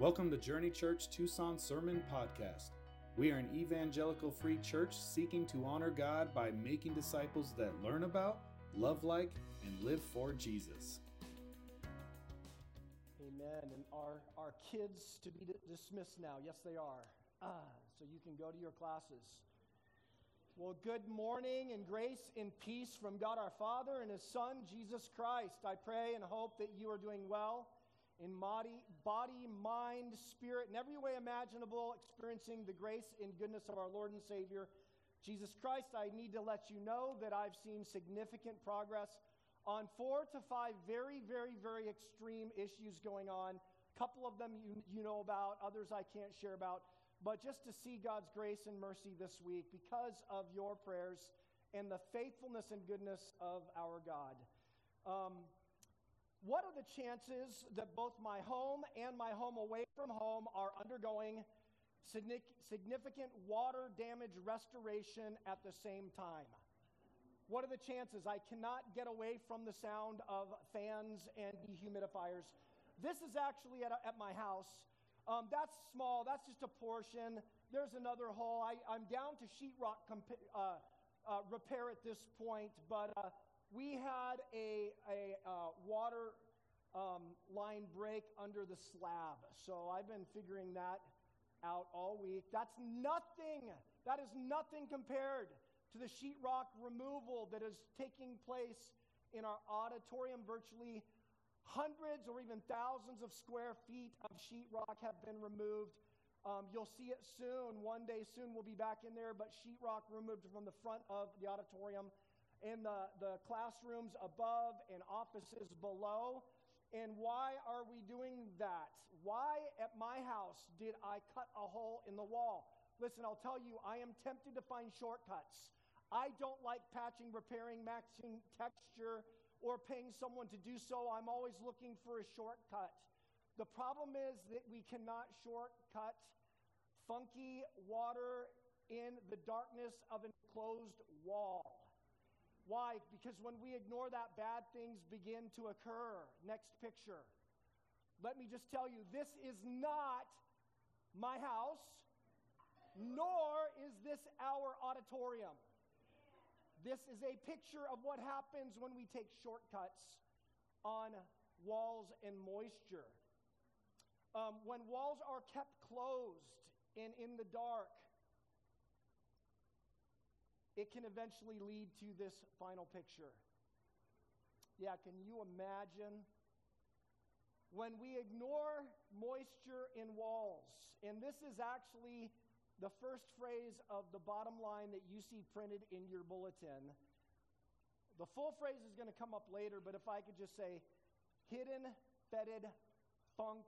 Welcome to Journey Church Tucson Sermon Podcast. We are an evangelical free church seeking to honor God by making disciples that learn about, love like, and live for Jesus. Amen. And are our kids to be dismissed now? Yes, they are. Ah, so you can go to your classes. Well, good morning and grace and peace from God our Father and His Son, Jesus Christ. I pray and hope that you are doing well in body, body, mind, spirit, in every way imaginable, experiencing the grace and goodness of our Lord and Savior, Jesus Christ. I need to let you know that I've seen significant progress on four to five very, very, very extreme issues going on. A couple of them you, you know about, others I can't share about. But just to see God's grace and mercy this week because of your prayers and the faithfulness and goodness of our God. Um, what are the chances that both my home and my home away from home are undergoing significant water damage restoration at the same time? What are the chances? I cannot get away from the sound of fans and dehumidifiers. This is actually at, a, at my house. Um, that's small, that's just a portion. There's another hole. I, am down to sheetrock comp- uh, uh, repair at this point, but uh, we had a, a uh, water um, line break under the slab. So I've been figuring that out all week. That's nothing. That is nothing compared to the sheetrock removal that is taking place in our auditorium. Virtually hundreds or even thousands of square feet of sheetrock have been removed. Um, you'll see it soon. One day soon we'll be back in there, but sheetrock removed from the front of the auditorium in the, the classrooms above and offices below. And why are we doing that? Why at my house did I cut a hole in the wall? Listen, I'll tell you, I am tempted to find shortcuts. I don't like patching, repairing, matching texture, or paying someone to do so. I'm always looking for a shortcut. The problem is that we cannot shortcut funky water in the darkness of an enclosed wall. Why? Because when we ignore that, bad things begin to occur. Next picture. Let me just tell you this is not my house, nor is this our auditorium. This is a picture of what happens when we take shortcuts on walls and moisture. Um, when walls are kept closed and in the dark, it can eventually lead to this final picture. Yeah, can you imagine? When we ignore moisture in walls, and this is actually the first phrase of the bottom line that you see printed in your bulletin. The full phrase is going to come up later, but if I could just say, hidden, fetid, funk,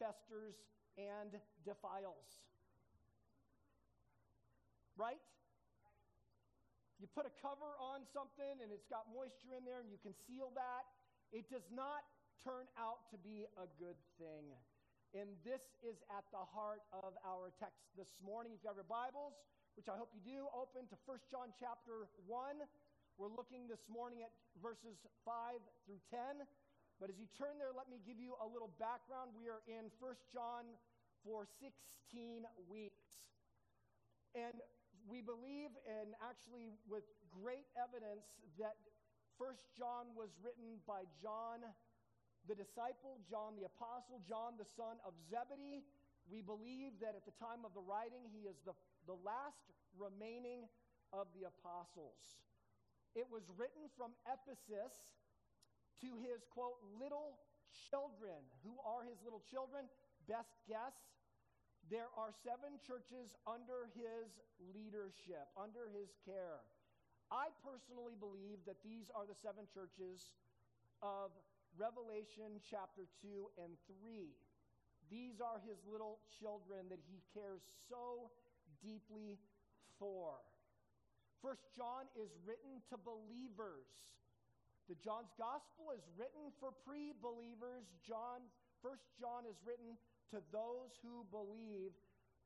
festers, and defiles. Right? You put a cover on something and it's got moisture in there and you conceal that. It does not turn out to be a good thing. And this is at the heart of our text this morning. If you have your Bibles, which I hope you do, open to 1 John chapter 1. We're looking this morning at verses 5 through 10. But as you turn there, let me give you a little background. We are in 1 John for 16 weeks. And we believe, and actually with great evidence, that First John was written by John the disciple, John the apostle, John the son of Zebedee. We believe that at the time of the writing, he is the, the last remaining of the apostles. It was written from Ephesus to his, quote, little children. Who are his little children? Best guess there are seven churches under his leadership, under his care. I personally believe that these are the seven churches of Revelation chapter 2 and 3. These are his little children that he cares so deeply for. First John is written to believers. The John's gospel is written for pre-believers. John First John is written to those who believe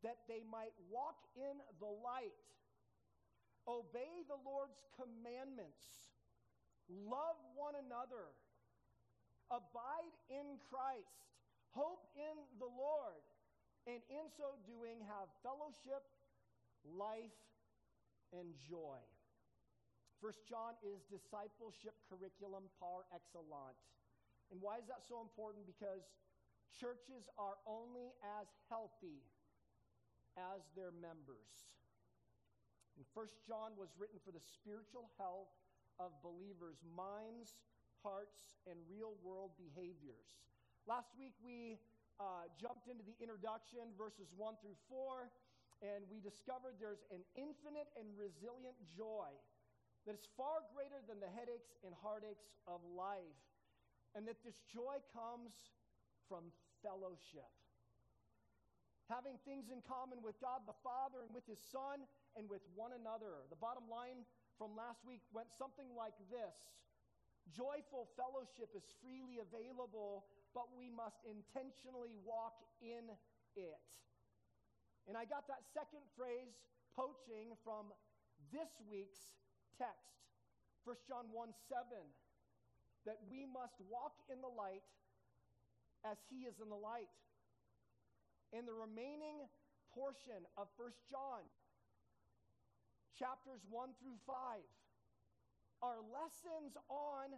that they might walk in the light, obey the Lord's commandments, love one another, abide in Christ, hope in the Lord, and in so doing have fellowship, life, and joy. First John is discipleship curriculum par excellence. And why is that so important? Because churches are only as healthy as their members. And First John was written for the spiritual health of believers' minds, hearts, and real world behaviors. Last week we uh, jumped into the introduction, verses 1 through 4, and we discovered there's an infinite and resilient joy that is far greater than the headaches and heartaches of life, and that this joy comes from fellowship. Having things in common with God the Father and with His Son and with one another. The bottom line from last week went something like this Joyful fellowship is freely available, but we must intentionally walk in it. And I got that second phrase, poaching, from this week's text, 1 John 1 7, that we must walk in the light as he is in the light. In the remaining portion of 1 John, chapters 1 through 5, are lessons on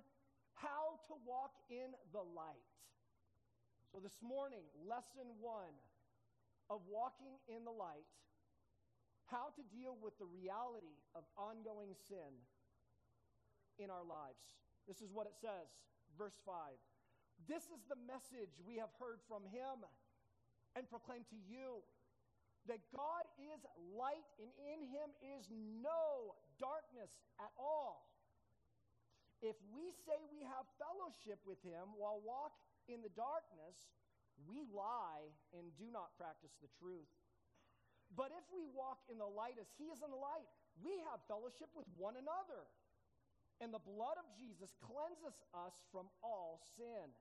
how to walk in the light. So this morning, lesson one of walking in the light how to deal with the reality of ongoing sin in our lives. This is what it says, verse 5. This is the message we have heard from him and proclaim to you that God is light and in him is no darkness at all. If we say we have fellowship with him while walk in the darkness, we lie and do not practice the truth. But if we walk in the light as he is in the light, we have fellowship with one another. And the blood of Jesus cleanses us from all sin.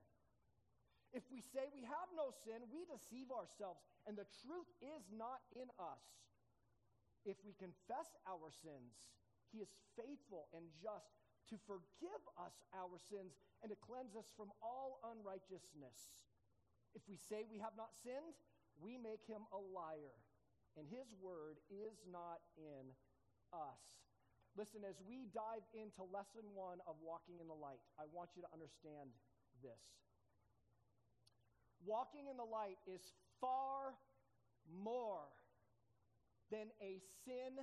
If we say we have no sin, we deceive ourselves, and the truth is not in us. If we confess our sins, he is faithful and just to forgive us our sins and to cleanse us from all unrighteousness. If we say we have not sinned, we make him a liar and his word is not in us. Listen, as we dive into lesson one of walking in the light, I want you to understand this. Walking in the light is far more than a sin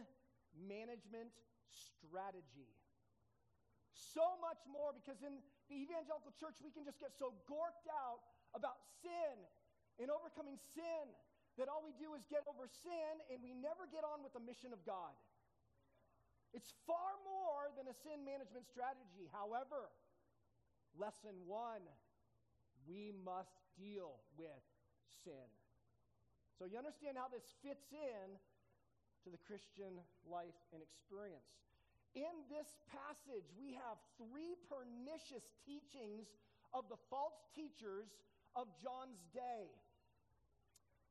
management strategy. So much more because in the evangelical church, we can just get so gorked out about sin and overcoming sin that all we do is get over sin and we never get on with the mission of God. It's far more than a sin management strategy. However, lesson one, we must deal with sin. So you understand how this fits in to the Christian life and experience. In this passage, we have three pernicious teachings of the false teachers of John's day.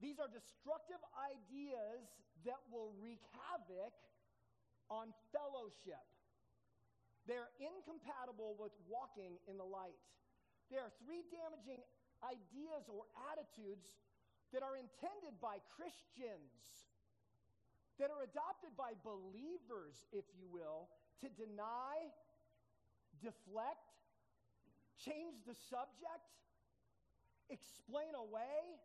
These are destructive ideas that will wreak havoc on fellowship. They're incompatible with walking in the light. There are three damaging ideas or attitudes that are intended by Christians, that are adopted by believers, if you will, to deny, deflect, change the subject, explain away,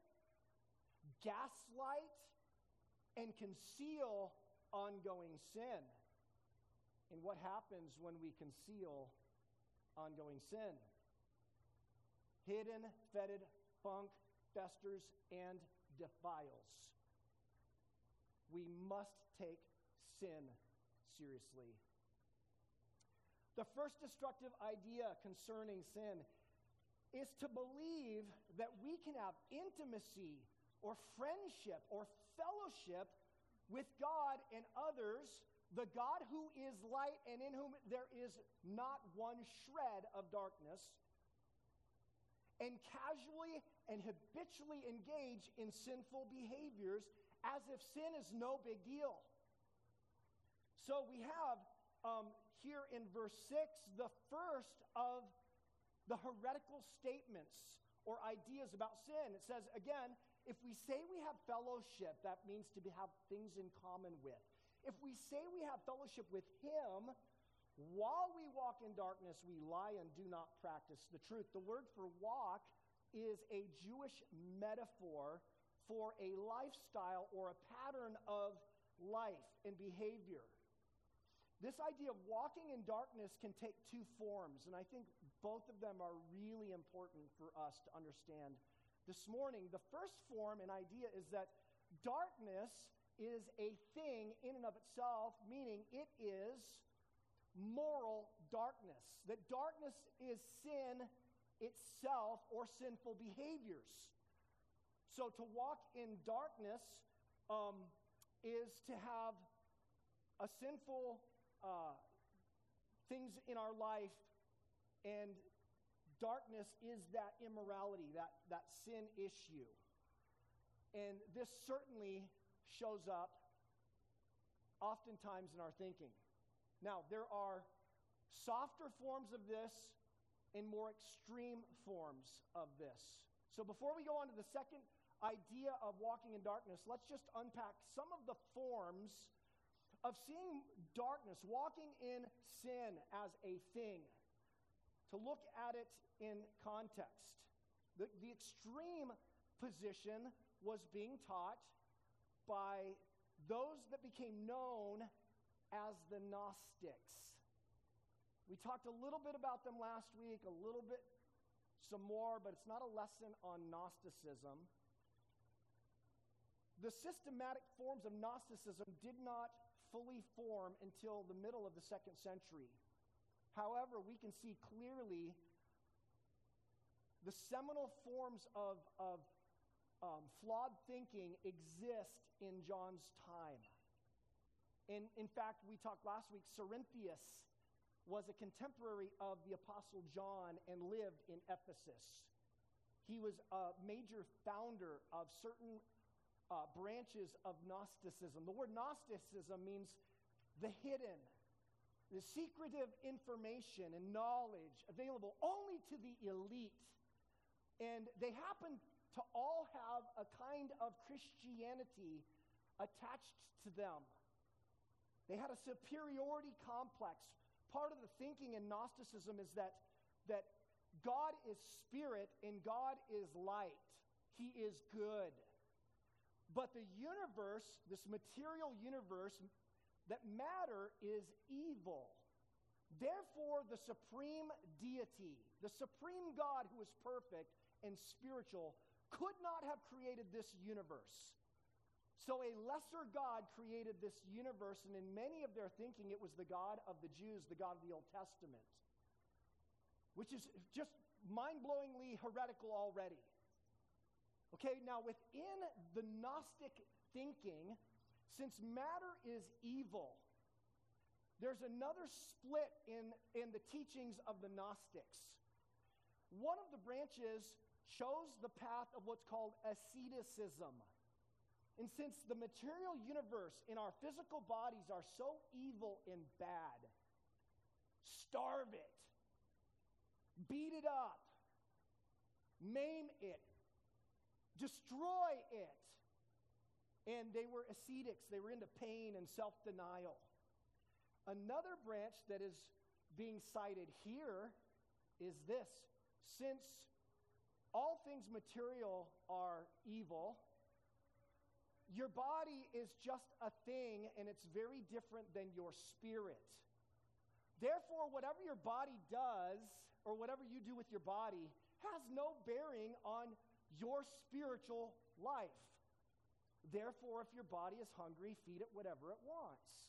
gaslight, and conceal ongoing sin. And what happens when we conceal ongoing sin? Hidden, fetid funk festers and defiles. We must take sin seriously. The first destructive idea concerning sin is to believe that we can have intimacy or friendship or fellowship with God and others, the God who is light and in whom there is not one shred of darkness, and casually and habitually engage in sinful behaviors as if sin is no big deal. So we have um, here in verse 6 the first of the heretical statements or ideas about sin. It says, again, if we say we have fellowship, that means to have things in common with. If we say we have fellowship with Him, while we walk in darkness, we lie and do not practice the truth. The word for walk is a Jewish metaphor for a lifestyle or a pattern of life and behavior. This idea of walking in darkness can take two forms, and I think both of them are really important for us to understand this morning. The first form and idea is that darkness is a thing in and of itself, meaning it is moral darkness. That darkness is sin itself or sinful behaviors. So to walk in darkness um, is to have a sinful uh, things in our life and darkness is that immorality, that, that sin issue. And this certainly shows up oftentimes in our thinking. Now, there are softer forms of this and more extreme forms of this. So, before we go on to the second idea of walking in darkness, let's just unpack some of the forms of seeing darkness, walking in sin as a thing to look at it in context. The, the extreme position was being taught by those that became known as the Gnostics. We talked a little bit about them last week, a little bit some more, but it's not a lesson on Gnosticism. The systematic forms of Gnosticism did not fully form until the middle of the second century. However, we can see clearly the seminal forms of, of um, flawed thinking exist in John's time. And in fact, we talked last week, Cerinthus was a contemporary of the Apostle John and lived in Ephesus. He was a major founder of certain uh, branches of Gnosticism. The word Gnosticism means the hidden, the secretive information and knowledge available only to the elite. And they happen to all have a kind of Christianity attached to them. They had a superiority complex. Part of the thinking in Gnosticism is that, that God is spirit and God is light. He is good. But the universe, this material universe, that matter is evil. Therefore, the supreme deity, the supreme God who is perfect and spiritual, could not have created this universe. So a lesser God created this universe, and in many of their thinking, it was the God of the Jews, the God of the Old Testament, which is just mind blowingly heretical already. Okay, now within the Gnostic thinking, since matter is evil, there's another split in, in the teachings of the Gnostics. One of the branches chose the path of what's called asceticism. And since the material universe in our physical bodies are so evil and bad, starve it, beat it up, maim it, destroy it. And they were ascetics, they were into pain and self denial. Another branch that is being cited here is this since all things material are evil, your body is just a thing and it's very different than your spirit. Therefore, whatever your body does or whatever you do with your body has no bearing on your spiritual life. Therefore, if your body is hungry, feed it whatever it wants.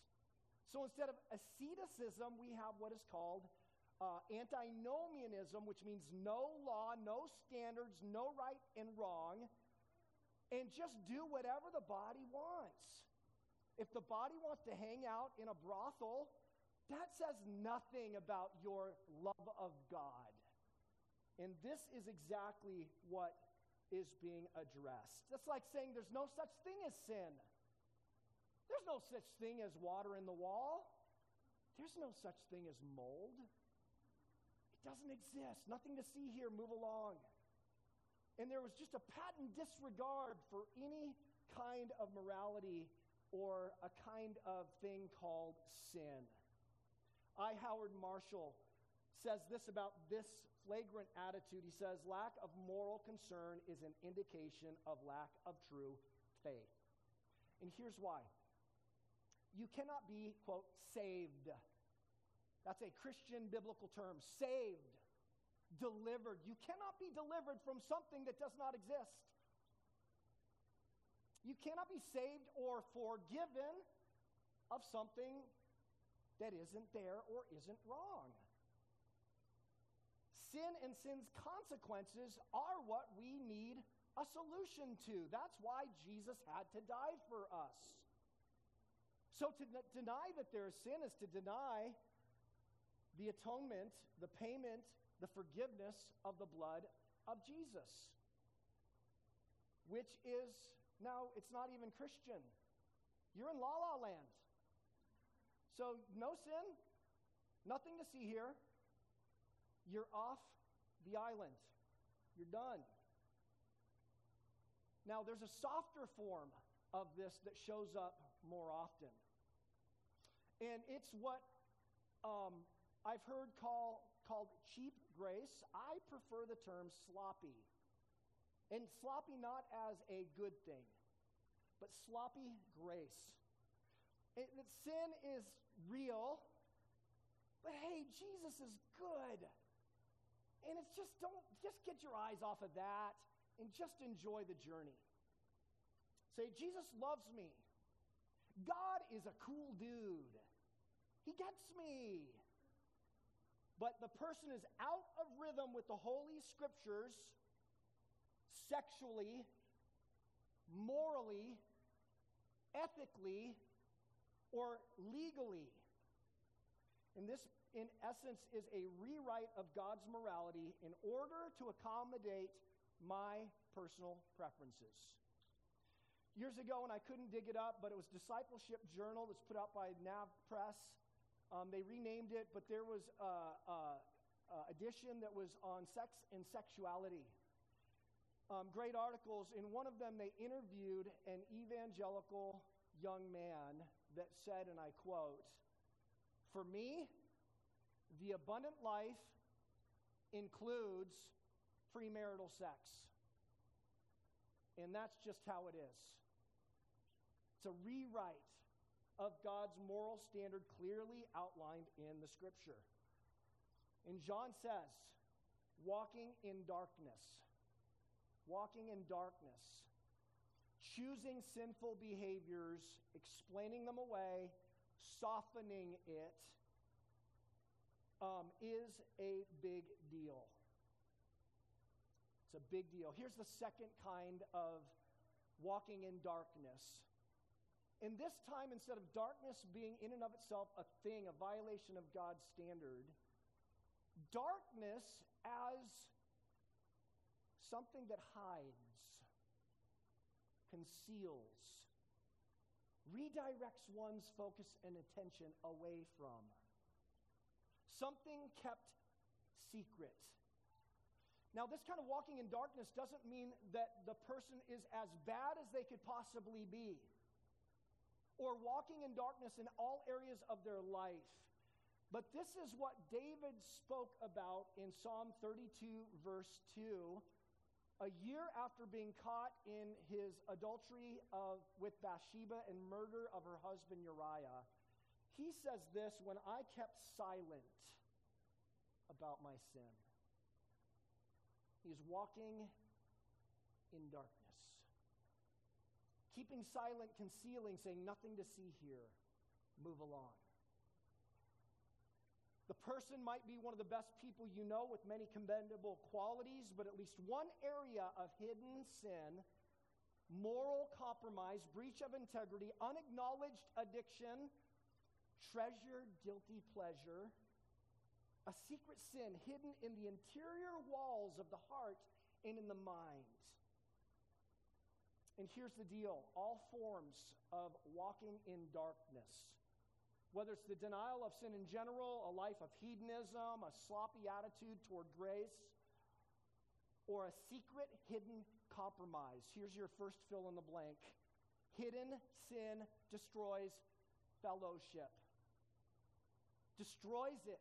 So instead of asceticism, we have what is called uh, antinomianism, which means no law, no standards, no right and wrong, and just do whatever the body wants. If the body wants to hang out in a brothel, that says nothing about your love of God. And this is exactly what is being addressed. That's like saying there's no such thing as sin. There's no such thing as water in the wall. There's no such thing as mold. It doesn't exist. Nothing to see here. Move along. And there was just a patent disregard for any kind of morality or a kind of thing called sin. I. Howard Marshall says this about this flagrant attitude. He says, lack of moral concern is an indication of lack of true faith. And here's why you cannot be, quote, saved. That's a Christian biblical term saved, delivered. You cannot be delivered from something that does not exist. You cannot be saved or forgiven of something that isn't there or isn't wrong. Sin and sin's consequences are what we need a solution to. That's why Jesus had to die for us. So to n- deny that there is sin is to deny the atonement, the payment, the forgiveness of the blood of Jesus, which is now, it's not even Christian. You're in la la land. So, no sin, nothing to see here. You're off the island. You're done. Now, there's a softer form of this that shows up more often. And it's what um, I've heard call, called cheap grace. I prefer the term sloppy. And sloppy not as a good thing, but sloppy grace. It, that sin is real, but hey, Jesus is good. And it's just don't just get your eyes off of that and just enjoy the journey. Say, Jesus loves me. God is a cool dude. He gets me. But the person is out of rhythm with the Holy Scriptures sexually, morally, ethically, or legally. And this, in essence, is a rewrite of God's morality in order to accommodate my personal preferences. Years ago, and I couldn't dig it up, but it was Discipleship Journal that's put out by Nav Press. Um, they renamed it, but there was an edition that was on sex and sexuality. Um, great articles. In one of them, they interviewed an evangelical young man that said, and I quote, For me, the abundant life includes premarital sex. And that's just how it is. It's a rewrite of God's moral standard clearly outlined in the scripture. And John says, walking in darkness, walking in darkness, choosing sinful behaviors, explaining them away, softening it, um, is a big deal. It's a big deal. Here's the second kind of walking in darkness in this time, instead of darkness being in and of itself a thing, a violation of God's standard, darkness as something that hides, conceals, redirects one's focus and attention away from, something kept secret. Now, this kind of walking in darkness doesn't mean that the person is as bad as they could possibly be or walking in darkness in all areas of their life. But this is what David spoke about in Psalm 32, verse 2. A year after being caught in his adultery of, with Bathsheba and murder of her husband Uriah, he says this when I kept silent about my sin. He's walking in darkness keeping silent, concealing, saying, Nothing to see here. Move along. The person might be one of the best people you know with many commendable qualities, but at least one area of hidden sin, moral compromise, breach of integrity, unacknowledged addiction, treasured guilty pleasure, a secret sin hidden in the interior walls of the heart and in the mind. And here's the deal all forms of walking in darkness, whether it's the denial of sin in general, a life of hedonism, a sloppy attitude toward grace, or a secret hidden compromise. Here's your first fill in the blank hidden sin destroys fellowship, destroys it,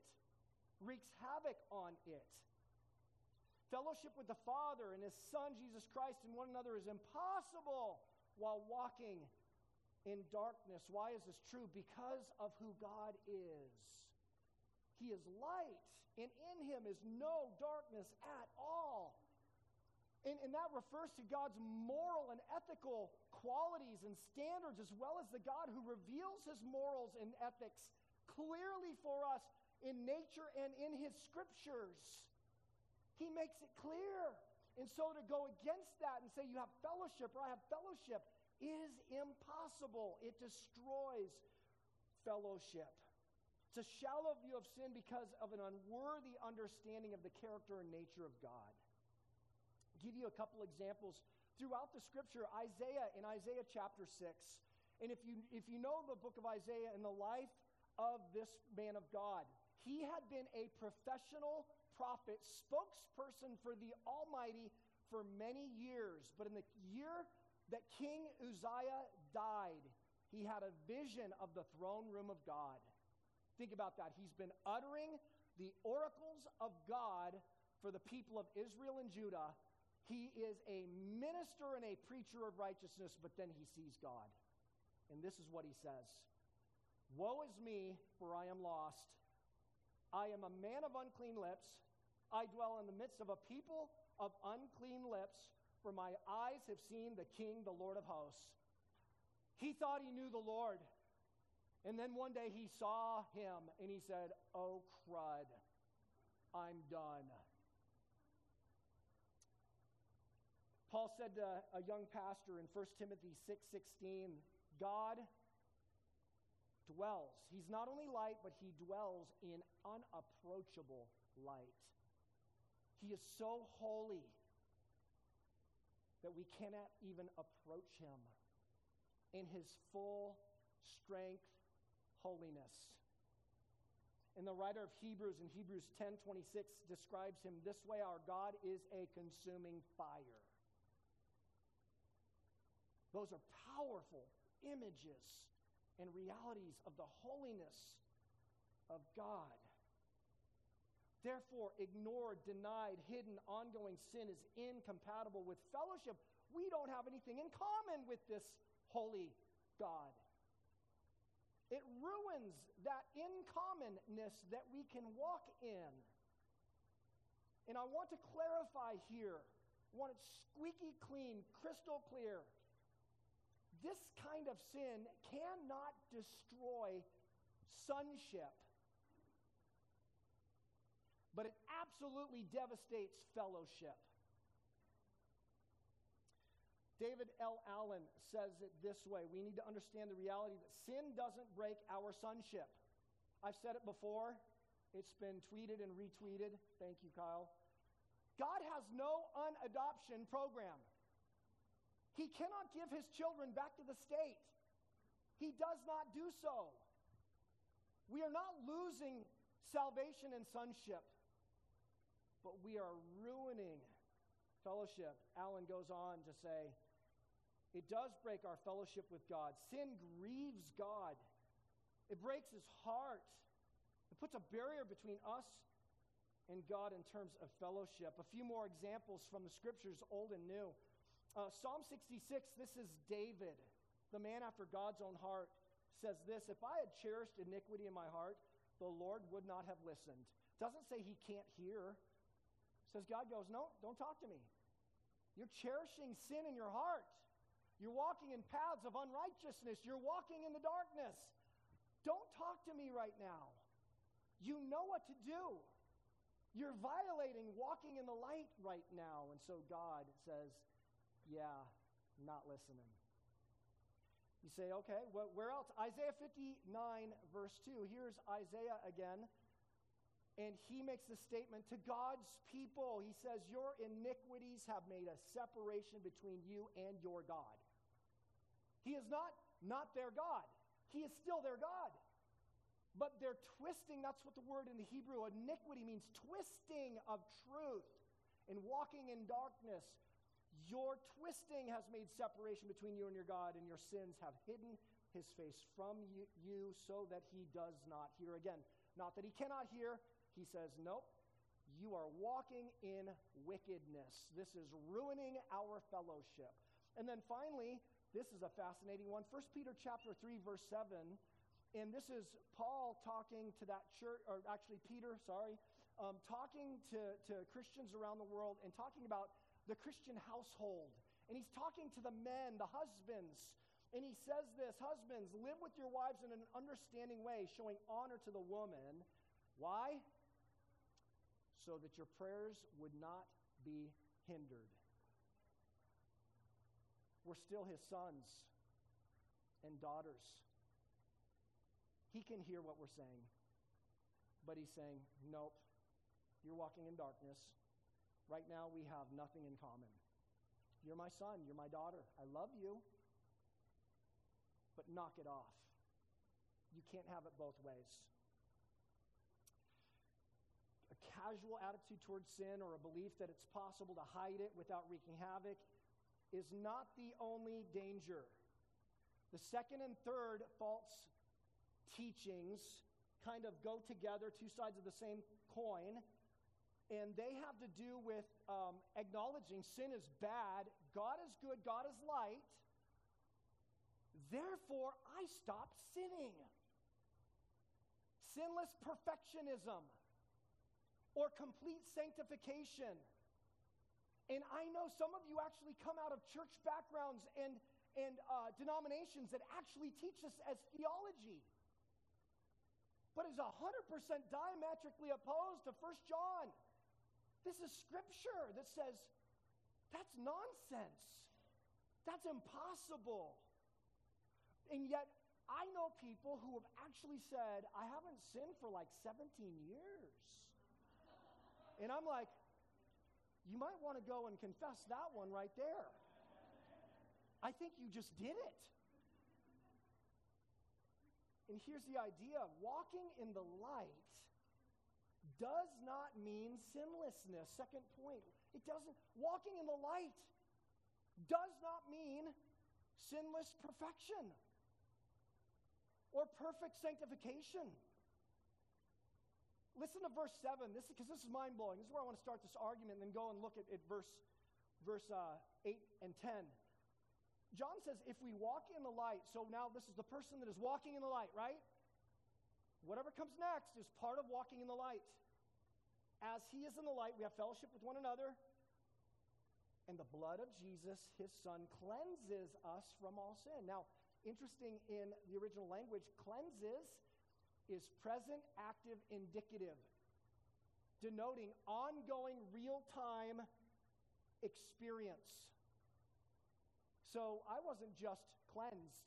wreaks havoc on it. Fellowship with the Father and His Son, Jesus Christ, and one another is impossible while walking in darkness. Why is this true? Because of who God is. He is light, and in Him is no darkness at all. And, and that refers to God's moral and ethical qualities and standards, as well as the God who reveals His morals and ethics clearly for us in nature and in His scriptures. He makes it clear. And so to go against that and say you have fellowship or I have fellowship is impossible. It destroys fellowship. It's a shallow view of sin because of an unworthy understanding of the character and nature of God. I'll give you a couple examples throughout the scripture, Isaiah in Isaiah chapter 6. And if you if you know the book of Isaiah and the life of this man of God, he had been a professional prophet, spokesperson for the Almighty for many years. But in the year that King Uzziah died, he had a vision of the throne room of God. Think about that. He's been uttering the oracles of God for the people of Israel and Judah. He is a minister and a preacher of righteousness, but then he sees God. And this is what he says Woe is me, for I am lost. I am a man of unclean lips. I dwell in the midst of a people of unclean lips for my eyes have seen the King, the Lord of hosts. He thought he knew the Lord. And then one day he saw him and he said, Oh, crud, I'm done. Paul said to a young pastor in 1 Timothy 6:16, God dwells. He's not only light, but he dwells in unapproachable light. He is so holy that we cannot even approach him in his full strength, holiness. And the writer of Hebrews in Hebrews 10 26 describes him this way Our God is a consuming fire. Those are powerful images and realities of the holiness of God. Therefore, ignored, denied, hidden, ongoing sin is incompatible with fellowship. We don't have anything in common with this holy God. It ruins that in commonness that we can walk in. And I want to clarify here, I want it squeaky clean, crystal clear. This kind of sin cannot destroy sonship but it absolutely devastates fellowship. David L. Allen says it this way We need to understand the reality that sin doesn't break our sonship. I've said it before, it's been tweeted and retweeted. Thank you, Kyle. God has no unadoption program. He cannot give his children back to the state. He does not do so. We are not losing salvation and sonship but we are ruining fellowship. Allen goes on to say, it does break our fellowship with God. Sin grieves God, it breaks his heart. It puts a barrier between us and God in terms of fellowship. A few more examples from the scriptures, Old and New. Uh, Psalm 66, this is David, the man after God's own heart, says this If I had cherished iniquity in my heart, the Lord would not have listened. Doesn't say he can't hear, Says God goes, No, don't talk to me. You're cherishing sin in your heart. You're walking in paths of unrighteousness. You're walking in the darkness. Don't talk to me right now. You know what to do. You're violating walking in the light right now. And so God says, Yeah, not listening. You say, okay, well, where else? Isaiah 59, verse 2. Here's Isaiah again and he makes the statement to God's people. He says, Your iniquities have made a separation between you and your God. He is not not their God, he is still their God. But they're twisting, that's what the word in the Hebrew iniquity means twisting of truth and walking in darkness, your twisting has made separation between you and your God, and your sins have hidden his face from you, so that he does not hear again. Not that he cannot hear, he says, Nope, you are walking in wickedness. This is ruining our fellowship. And then finally, this is a fascinating one. 1 Peter chapter 3, verse 7. And this is Paul talking to that church, or actually Peter, sorry, um, talking to, to Christians around the world and talking about the Christian household. And he's talking to the men, the husbands. And he says this Husbands, live with your wives in an understanding way, showing honor to the woman. Why? So that your prayers would not be hindered. We're still his sons and daughters. He can hear what we're saying, but he's saying, Nope, you're walking in darkness. Right now, we have nothing in common. You're my son, you're my daughter. I love you, but knock it off. You can't have it both ways. A casual attitude towards sin or a belief that it's possible to hide it without wreaking havoc is not the only danger. The second and third false teachings kind of go together, two sides of the same coin, and they have to do with um, acknowledging sin is bad, God is good, God is light. Therefore, I stop sinning. Sinless perfectionism or complete sanctification. And I know some of you actually come out of church backgrounds and, and uh, denominations that actually teach us as theology but is 100% diametrically opposed to 1 John. This is scripture that says that's nonsense. That's impossible. And yet, I know people who have actually said, I haven't sinned for like 17 years. And I'm like, you might want to go and confess that one right there. I think you just did it. And here's the idea walking in the light does not mean sinlessness. Second point, it doesn't, walking in the light does not mean sinless perfection or perfect sanctification. Listen to verse 7, this because this is mind blowing. This is where I want to start this argument and then go and look at, at verse, verse uh, 8 and 10. John says, if we walk in the light, so now this is the person that is walking in the light, right? Whatever comes next is part of walking in the light. As he is in the light, we have fellowship with one another. And the blood of Jesus, his son, cleanses us from all sin. Now, interesting in the original language, cleanses is present, active, indicative, denoting ongoing, real time experience. So I wasn't just cleansed.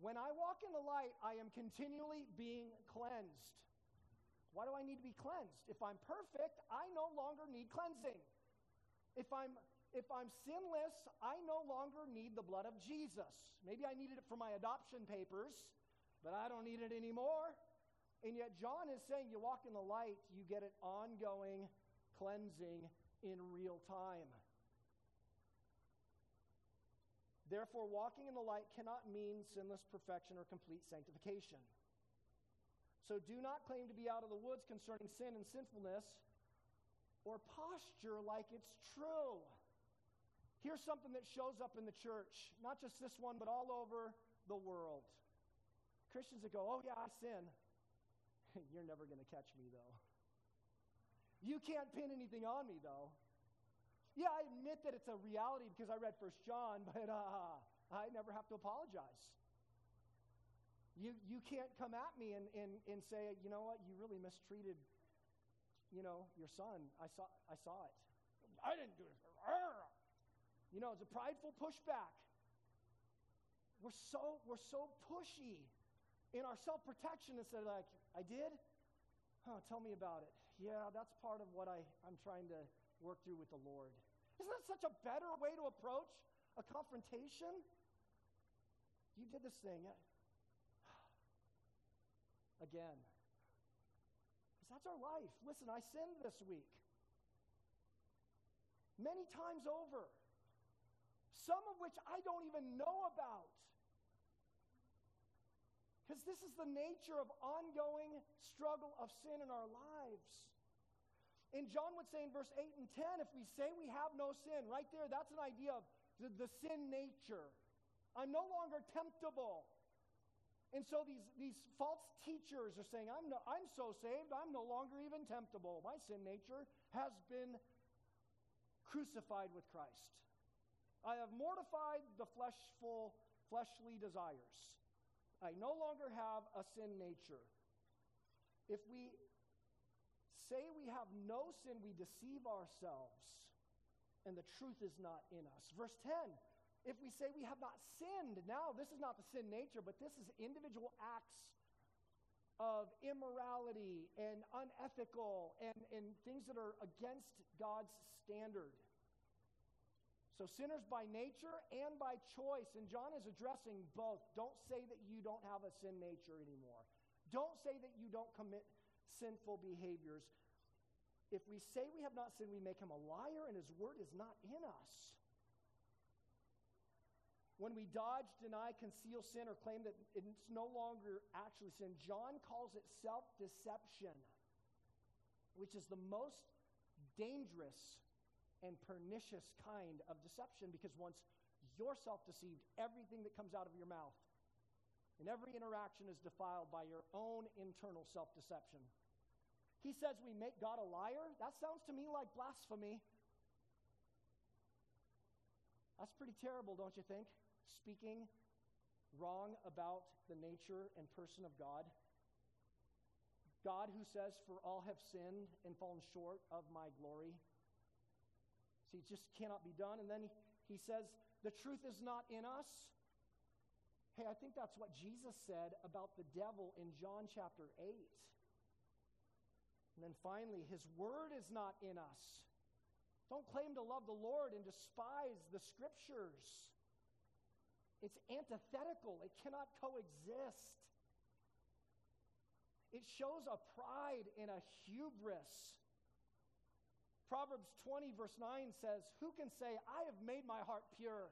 When I walk in the light, I am continually being cleansed. Why do I need to be cleansed? If I'm perfect, I no longer need cleansing. If I'm if I'm sinless, I no longer need the blood of Jesus. Maybe I needed it for my adoption papers, but I don't need it anymore. And yet John is saying you walk in the light, you get an ongoing cleansing in real time. Therefore, walking in the light cannot mean sinless perfection or complete sanctification. So do not claim to be out of the woods concerning sin and sinfulness or posture like it's true. Here's something that shows up in the church, not just this one, but all over the world. Christians that go, Oh, yeah, I sin. You're never going to catch me, though. You can't pin anything on me, though. Yeah, I admit that it's a reality because I read First John, but uh, I never have to apologize. You, you can't come at me and, and, and say, you know what, you really mistreated, you know, your son. I saw, I saw it. I didn't do it. You know, it's a prideful pushback. We're so, we're so pushy in our self-protection instead of like, I did? Huh, tell me about it. Yeah, that's part of what I, I'm trying to work through with the Lord. Isn't that such a better way to approach a confrontation? You did this thing. Again. Because that's our life. Listen, I sinned this week. many times over, some of which I don't even know about. Because this is the nature of ongoing struggle of sin in our lives. And John would say in verse 8 and 10 if we say we have no sin, right there, that's an idea of the, the sin nature. I'm no longer temptable. And so these, these false teachers are saying, I'm, no, I'm so saved, I'm no longer even temptable. My sin nature has been crucified with Christ. I have mortified the fleshful, fleshly desires. I no longer have a sin nature. If we say we have no sin, we deceive ourselves, and the truth is not in us. Verse 10 if we say we have not sinned, now this is not the sin nature, but this is individual acts of immorality and unethical and, and things that are against God's standard. So, sinners by nature and by choice. And John is addressing both. Don't say that you don't have a sin nature anymore. Don't say that you don't commit sinful behaviors. If we say we have not sinned, we make him a liar, and his word is not in us. When we dodge, deny, conceal sin, or claim that it's no longer actually sin, John calls it self deception, which is the most dangerous and pernicious kind of deception because once you're self deceived, everything that comes out of your mouth and every interaction is defiled by your own internal self deception. He says we make God a liar. That sounds to me like blasphemy. That's pretty terrible, don't you think? speaking wrong about the nature and person of God. God who says, For all have sinned and fallen short of my glory. See, it just cannot be done. And then he, he says, The truth is not in us. Hey, I think that's what Jesus said about the devil in John chapter 8. And then finally, his word is not in us. Don't claim to love the Lord and despise the scriptures. It's antithetical, it cannot coexist. It shows a pride and a hubris. Proverbs 20, verse 9 says, Who can say, I have made my heart pure?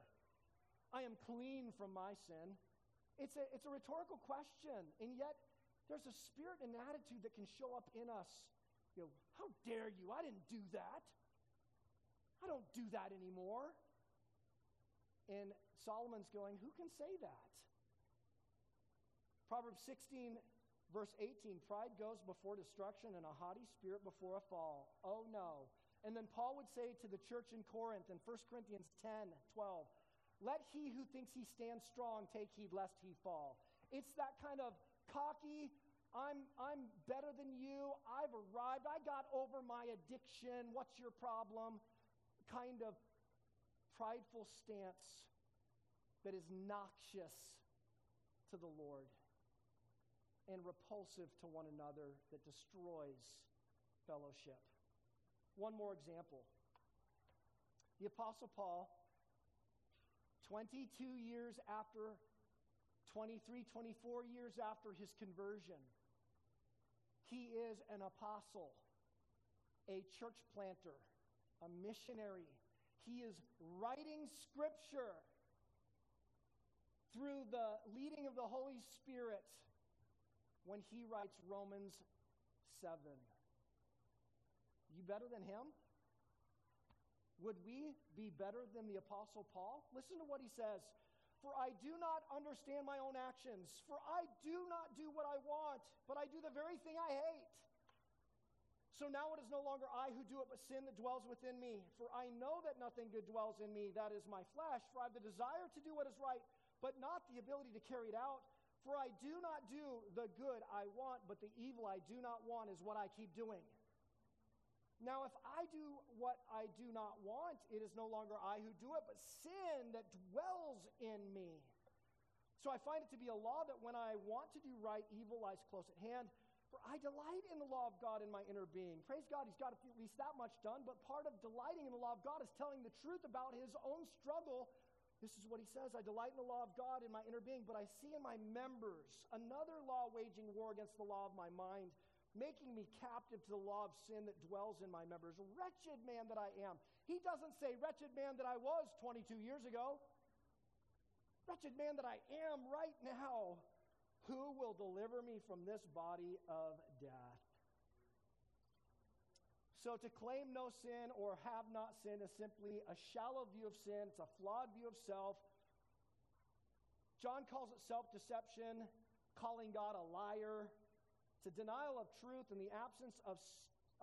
I am clean from my sin. It's a, it's a rhetorical question, and yet there's a spirit and attitude that can show up in us. You know, how dare you? I didn't do that. I don't do that anymore. And Solomon's going, Who can say that? Proverbs 16, verse 18 Pride goes before destruction, and a haughty spirit before a fall. Oh no. And then Paul would say to the church in Corinth in 1 Corinthians 10 12, Let he who thinks he stands strong take heed lest he fall. It's that kind of cocky, I'm, I'm better than you, I've arrived, I got over my addiction, what's your problem? kind of prideful stance that is noxious to the Lord and repulsive to one another that destroys fellowship. One more example. The Apostle Paul, 22 years after, 23, 24 years after his conversion, he is an apostle, a church planter, a missionary. He is writing scripture through the leading of the Holy Spirit when he writes Romans 7. You better than him? Would we be better than the Apostle Paul? Listen to what he says. For I do not understand my own actions. For I do not do what I want, but I do the very thing I hate. So now it is no longer I who do it, but sin that dwells within me. For I know that nothing good dwells in me, that is my flesh. For I have the desire to do what is right, but not the ability to carry it out. For I do not do the good I want, but the evil I do not want is what I keep doing. Now, if I do what I do not want, it is no longer I who do it, but sin that dwells in me. So I find it to be a law that when I want to do right, evil lies close at hand. For I delight in the law of God in my inner being. Praise God, he's got at least that much done, but part of delighting in the law of God is telling the truth about his own struggle. This is what he says I delight in the law of God in my inner being, but I see in my members another law waging war against the law of my mind, making me captive to the law of sin that dwells in my members. Wretched man that I am, He doesn't say, Wretched man that I was 22 years ago. Wretched man that I am right now. Who will deliver me from this body of death? So, to claim no sin or have not sin is simply a shallow view of sin, it's a flawed view of self. John calls it self deception, calling God a liar. It's a denial of truth and the absence of,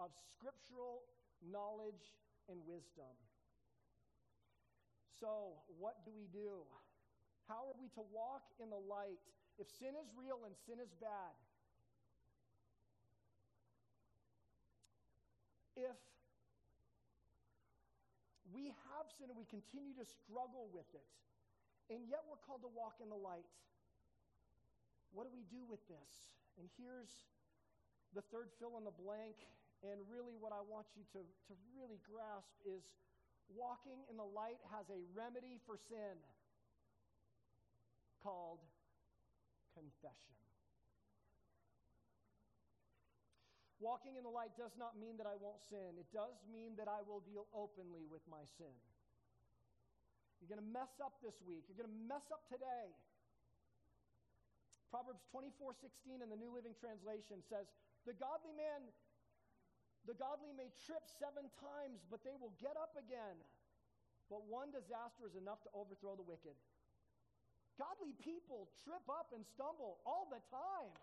of scriptural knowledge and wisdom. So, what do we do? How are we to walk in the light? If sin is real and sin is bad, if we have sin and we continue to struggle with it, and yet we're called to walk in the light, what do we do with this? And here's the third fill in the blank. And really, what I want you to, to really grasp is walking in the light has a remedy for sin called confession. Walking in the light does not mean that I won't sin. It does mean that I will deal openly with my sin. You're going to mess up this week. You're going to mess up today. Proverbs 24 16 in the New Living Translation says, The godly man, the godly may trip seven times, but they will get up again. But one disaster is enough to overthrow the wicked. Godly people trip up and stumble all the time.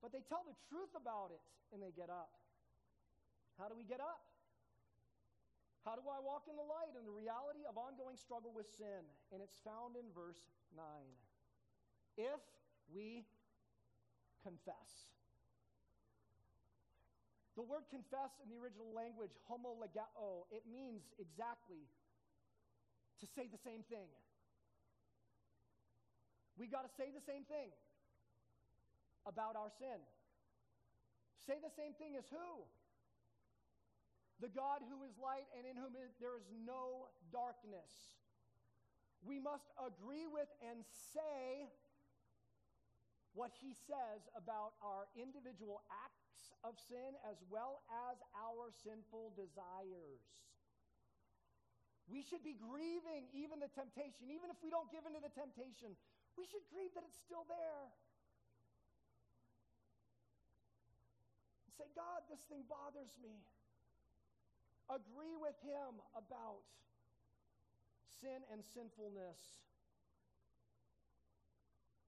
But they tell the truth about it and they get up. How do we get up? How do I walk in the light and the reality of ongoing struggle with sin? And it's found in verse 9. If we confess. The word confess in the original language, homologeo, it means exactly to say the same thing. We got to say the same thing about our sin. Say the same thing as who? The God who is light and in whom there is no darkness. We must agree with and say what he says about our individual acts of sin as well as our sinful desires. We should be grieving even the temptation. Even if we don't give into the temptation, we should grieve that it's still there. Say, God, this thing bothers me. Agree with Him about sin and sinfulness.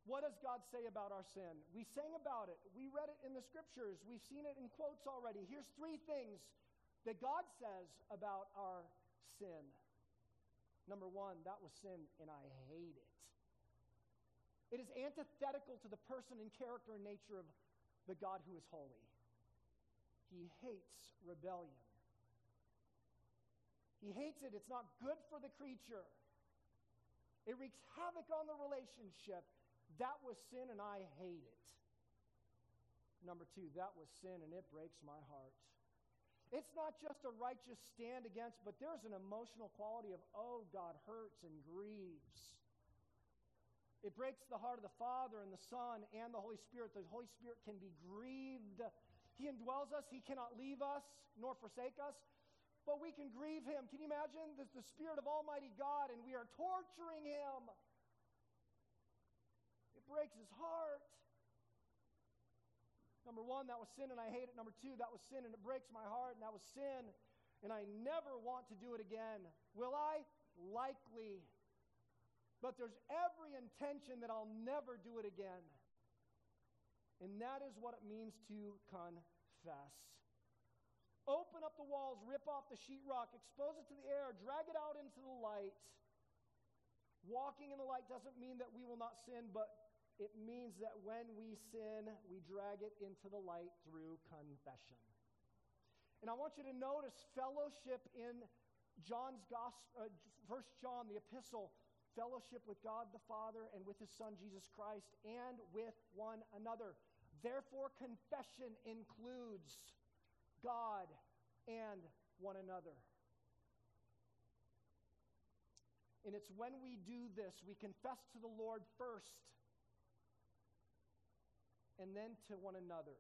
What does God say about our sin? We sang about it. We read it in the scriptures. We've seen it in quotes already. Here's three things that God says about our sin. Number one, that was sin, and I hate it. It is antithetical to the person and character and nature of the God who is holy. He hates rebellion. He hates it. It's not good for the creature. It wreaks havoc on the relationship. That was sin, and I hate it. Number two, that was sin, and it breaks my heart. It's not just a righteous stand against, but there's an emotional quality of, oh, God hurts and grieves. It breaks the heart of the Father and the Son and the Holy Spirit. The Holy Spirit can be grieved he indwells us. He cannot leave us nor forsake us, but we can grieve him. Can you imagine? There's the Spirit of Almighty God, and we are torturing him. Breaks his heart. Number one, that was sin, and I hate it. Number two, that was sin, and it breaks my heart, and that was sin, and I never want to do it again. Will I? Likely. But there's every intention that I'll never do it again. And that is what it means to confess. Open up the walls, rip off the sheetrock, expose it to the air, drag it out into the light. Walking in the light doesn't mean that we will not sin, but it means that when we sin, we drag it into the light through confession. And I want you to notice fellowship in John's gospel, uh, First John, the epistle, fellowship with God the Father and with his Son Jesus Christ and with one another. Therefore, confession includes God and one another. And it's when we do this, we confess to the Lord first and then to one another.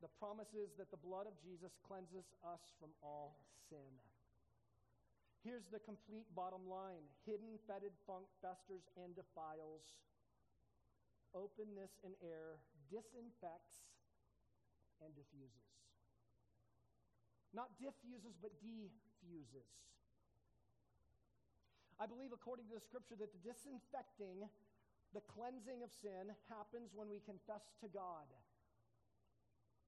The promise is that the blood of Jesus cleanses us from all sin. Here's the complete bottom line hidden, fetid funk festers and defiles. Openness in air disinfects and diffuses. Not diffuses, but diffuses. I believe, according to the scripture, that the disinfecting, the cleansing of sin, happens when we confess to God.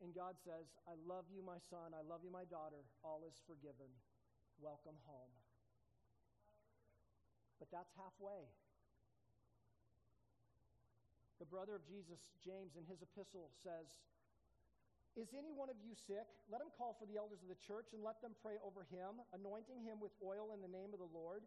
And God says, I love you, my son. I love you, my daughter. All is forgiven. Welcome home. But that's halfway. The brother of Jesus, James, in his epistle says, Is any one of you sick? Let him call for the elders of the church and let them pray over him, anointing him with oil in the name of the Lord.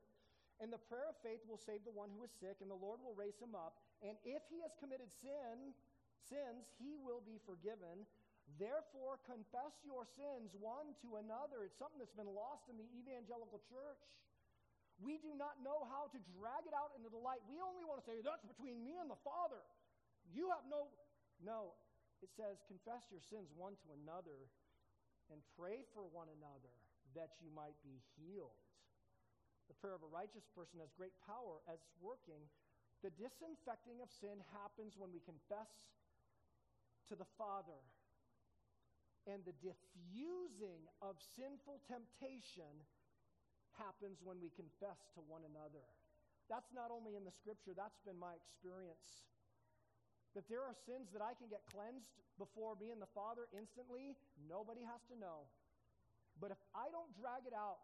And the prayer of faith will save the one who is sick, and the Lord will raise him up. And if he has committed sin, sins, he will be forgiven. Therefore, confess your sins one to another. It's something that's been lost in the evangelical church. We do not know how to drag it out into the light. We only want to say, that's between me and the Father. You have no. No. It says, confess your sins one to another and pray for one another that you might be healed. The prayer of a righteous person has great power as working. The disinfecting of sin happens when we confess to the Father. And the diffusing of sinful temptation happens when we confess to one another. That's not only in the scripture, that's been my experience. That there are sins that I can get cleansed before me and the Father instantly, nobody has to know. But if I don't drag it out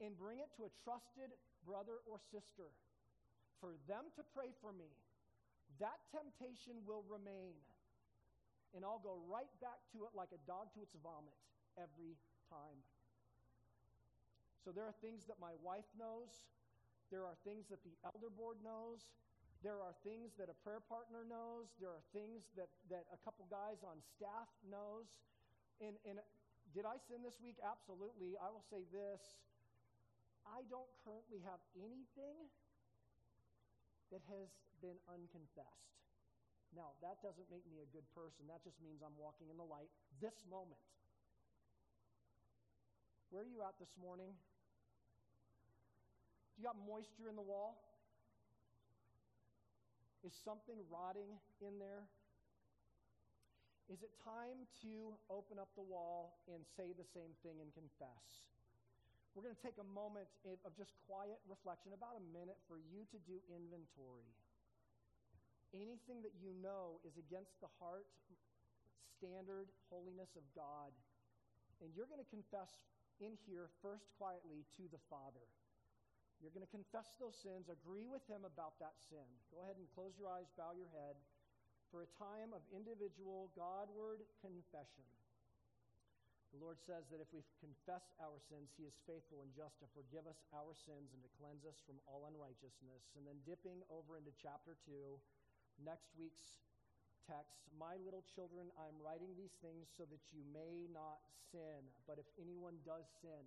and bring it to a trusted brother or sister for them to pray for me, that temptation will remain. And I'll go right back to it like a dog to its vomit every time. So there are things that my wife knows. There are things that the elder board knows. There are things that a prayer partner knows. There are things that, that a couple guys on staff knows. And, and did I sin this week? Absolutely. I will say this I don't currently have anything that has been unconfessed. Now, that doesn't make me a good person. That just means I'm walking in the light this moment. Where are you at this morning? Do you got moisture in the wall? Is something rotting in there? Is it time to open up the wall and say the same thing and confess? We're going to take a moment of just quiet reflection, about a minute, for you to do inventory. Anything that you know is against the heart, standard, holiness of God. And you're going to confess in here first quietly to the Father. You're going to confess those sins, agree with Him about that sin. Go ahead and close your eyes, bow your head for a time of individual Godward confession. The Lord says that if we confess our sins, He is faithful and just to forgive us our sins and to cleanse us from all unrighteousness. And then dipping over into chapter 2, next week's text My little children, I'm writing these things so that you may not sin. But if anyone does sin,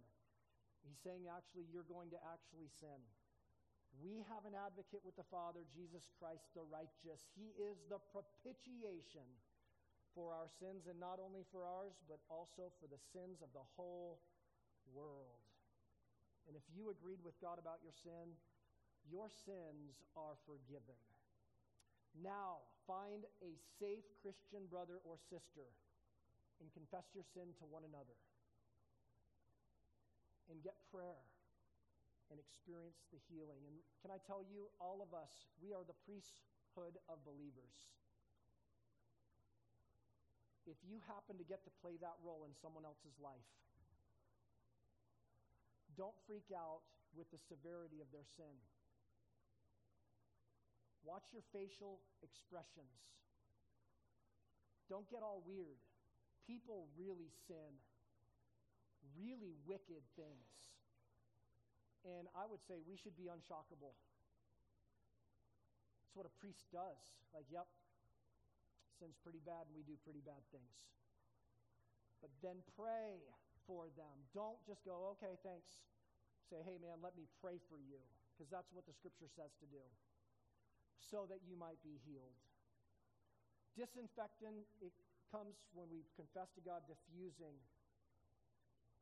He's saying, actually, you're going to actually sin. We have an advocate with the Father, Jesus Christ the righteous. He is the propitiation for our sins, and not only for ours, but also for the sins of the whole world. And if you agreed with God about your sin, your sins are forgiven. Now, find a safe Christian brother or sister and confess your sin to one another and get prayer and experience the healing. And can I tell you, all of us, we are the priesthood of believers. If you happen to get to play that role in someone else's life, don't freak out with the severity of their sin. Watch your facial expressions. Don't get all weird. People really sin really wicked things. And I would say we should be unshockable. That's what a priest does. Like, yep, sin's pretty bad and we do pretty bad things. But then pray for them. Don't just go, okay, thanks. Say, hey, man, let me pray for you. Because that's what the scripture says to do. So that you might be healed. Disinfectant, it comes when we confess to God, diffusing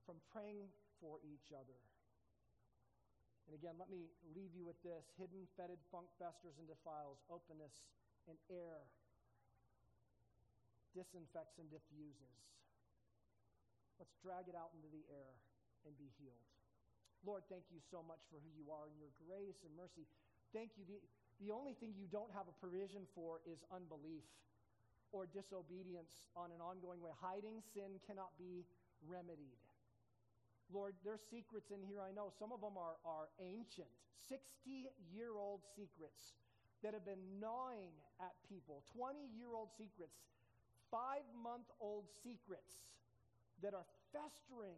from praying for each other. And again, let me leave you with this hidden, fetid, funk, festers, and defiles, openness, and air, disinfects and diffuses. Let's drag it out into the air and be healed. Lord, thank you so much for who you are and your grace and mercy. Thank you. The, the only thing you don't have a provision for is unbelief or disobedience on an ongoing way. Hiding sin cannot be remedied. Lord, there's secrets in here, I know. Some of them are, are ancient, 60 year old secrets that have been gnawing at people, 20 year old secrets, five month old secrets that are festering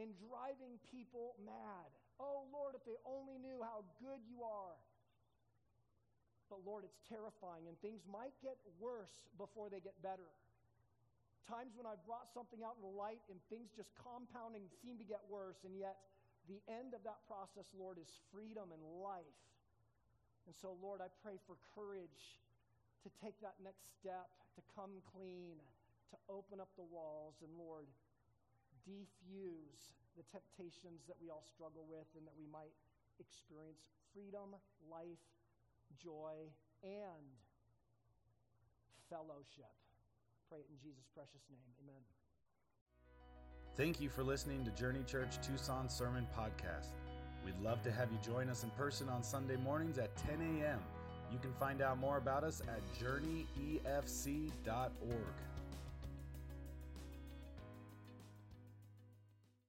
and driving people mad. Oh, Lord, if they only knew how good you are. But Lord, it's terrifying, and things might get worse before they get better times when I've brought something out in the light and things just compounding seem to get worse, and yet the end of that process, Lord, is freedom and life. And so, Lord, I pray for courage to take that next step, to come clean, to open up the walls, and Lord, defuse the temptations that we all struggle with, and that we might experience freedom, life, joy, and fellowship pray it in Jesus' precious name. Amen. Thank you for listening to Journey Church Tucson Sermon Podcast. We'd love to have you join us in person on Sunday mornings at 10 a.m. You can find out more about us at journeyefc.org.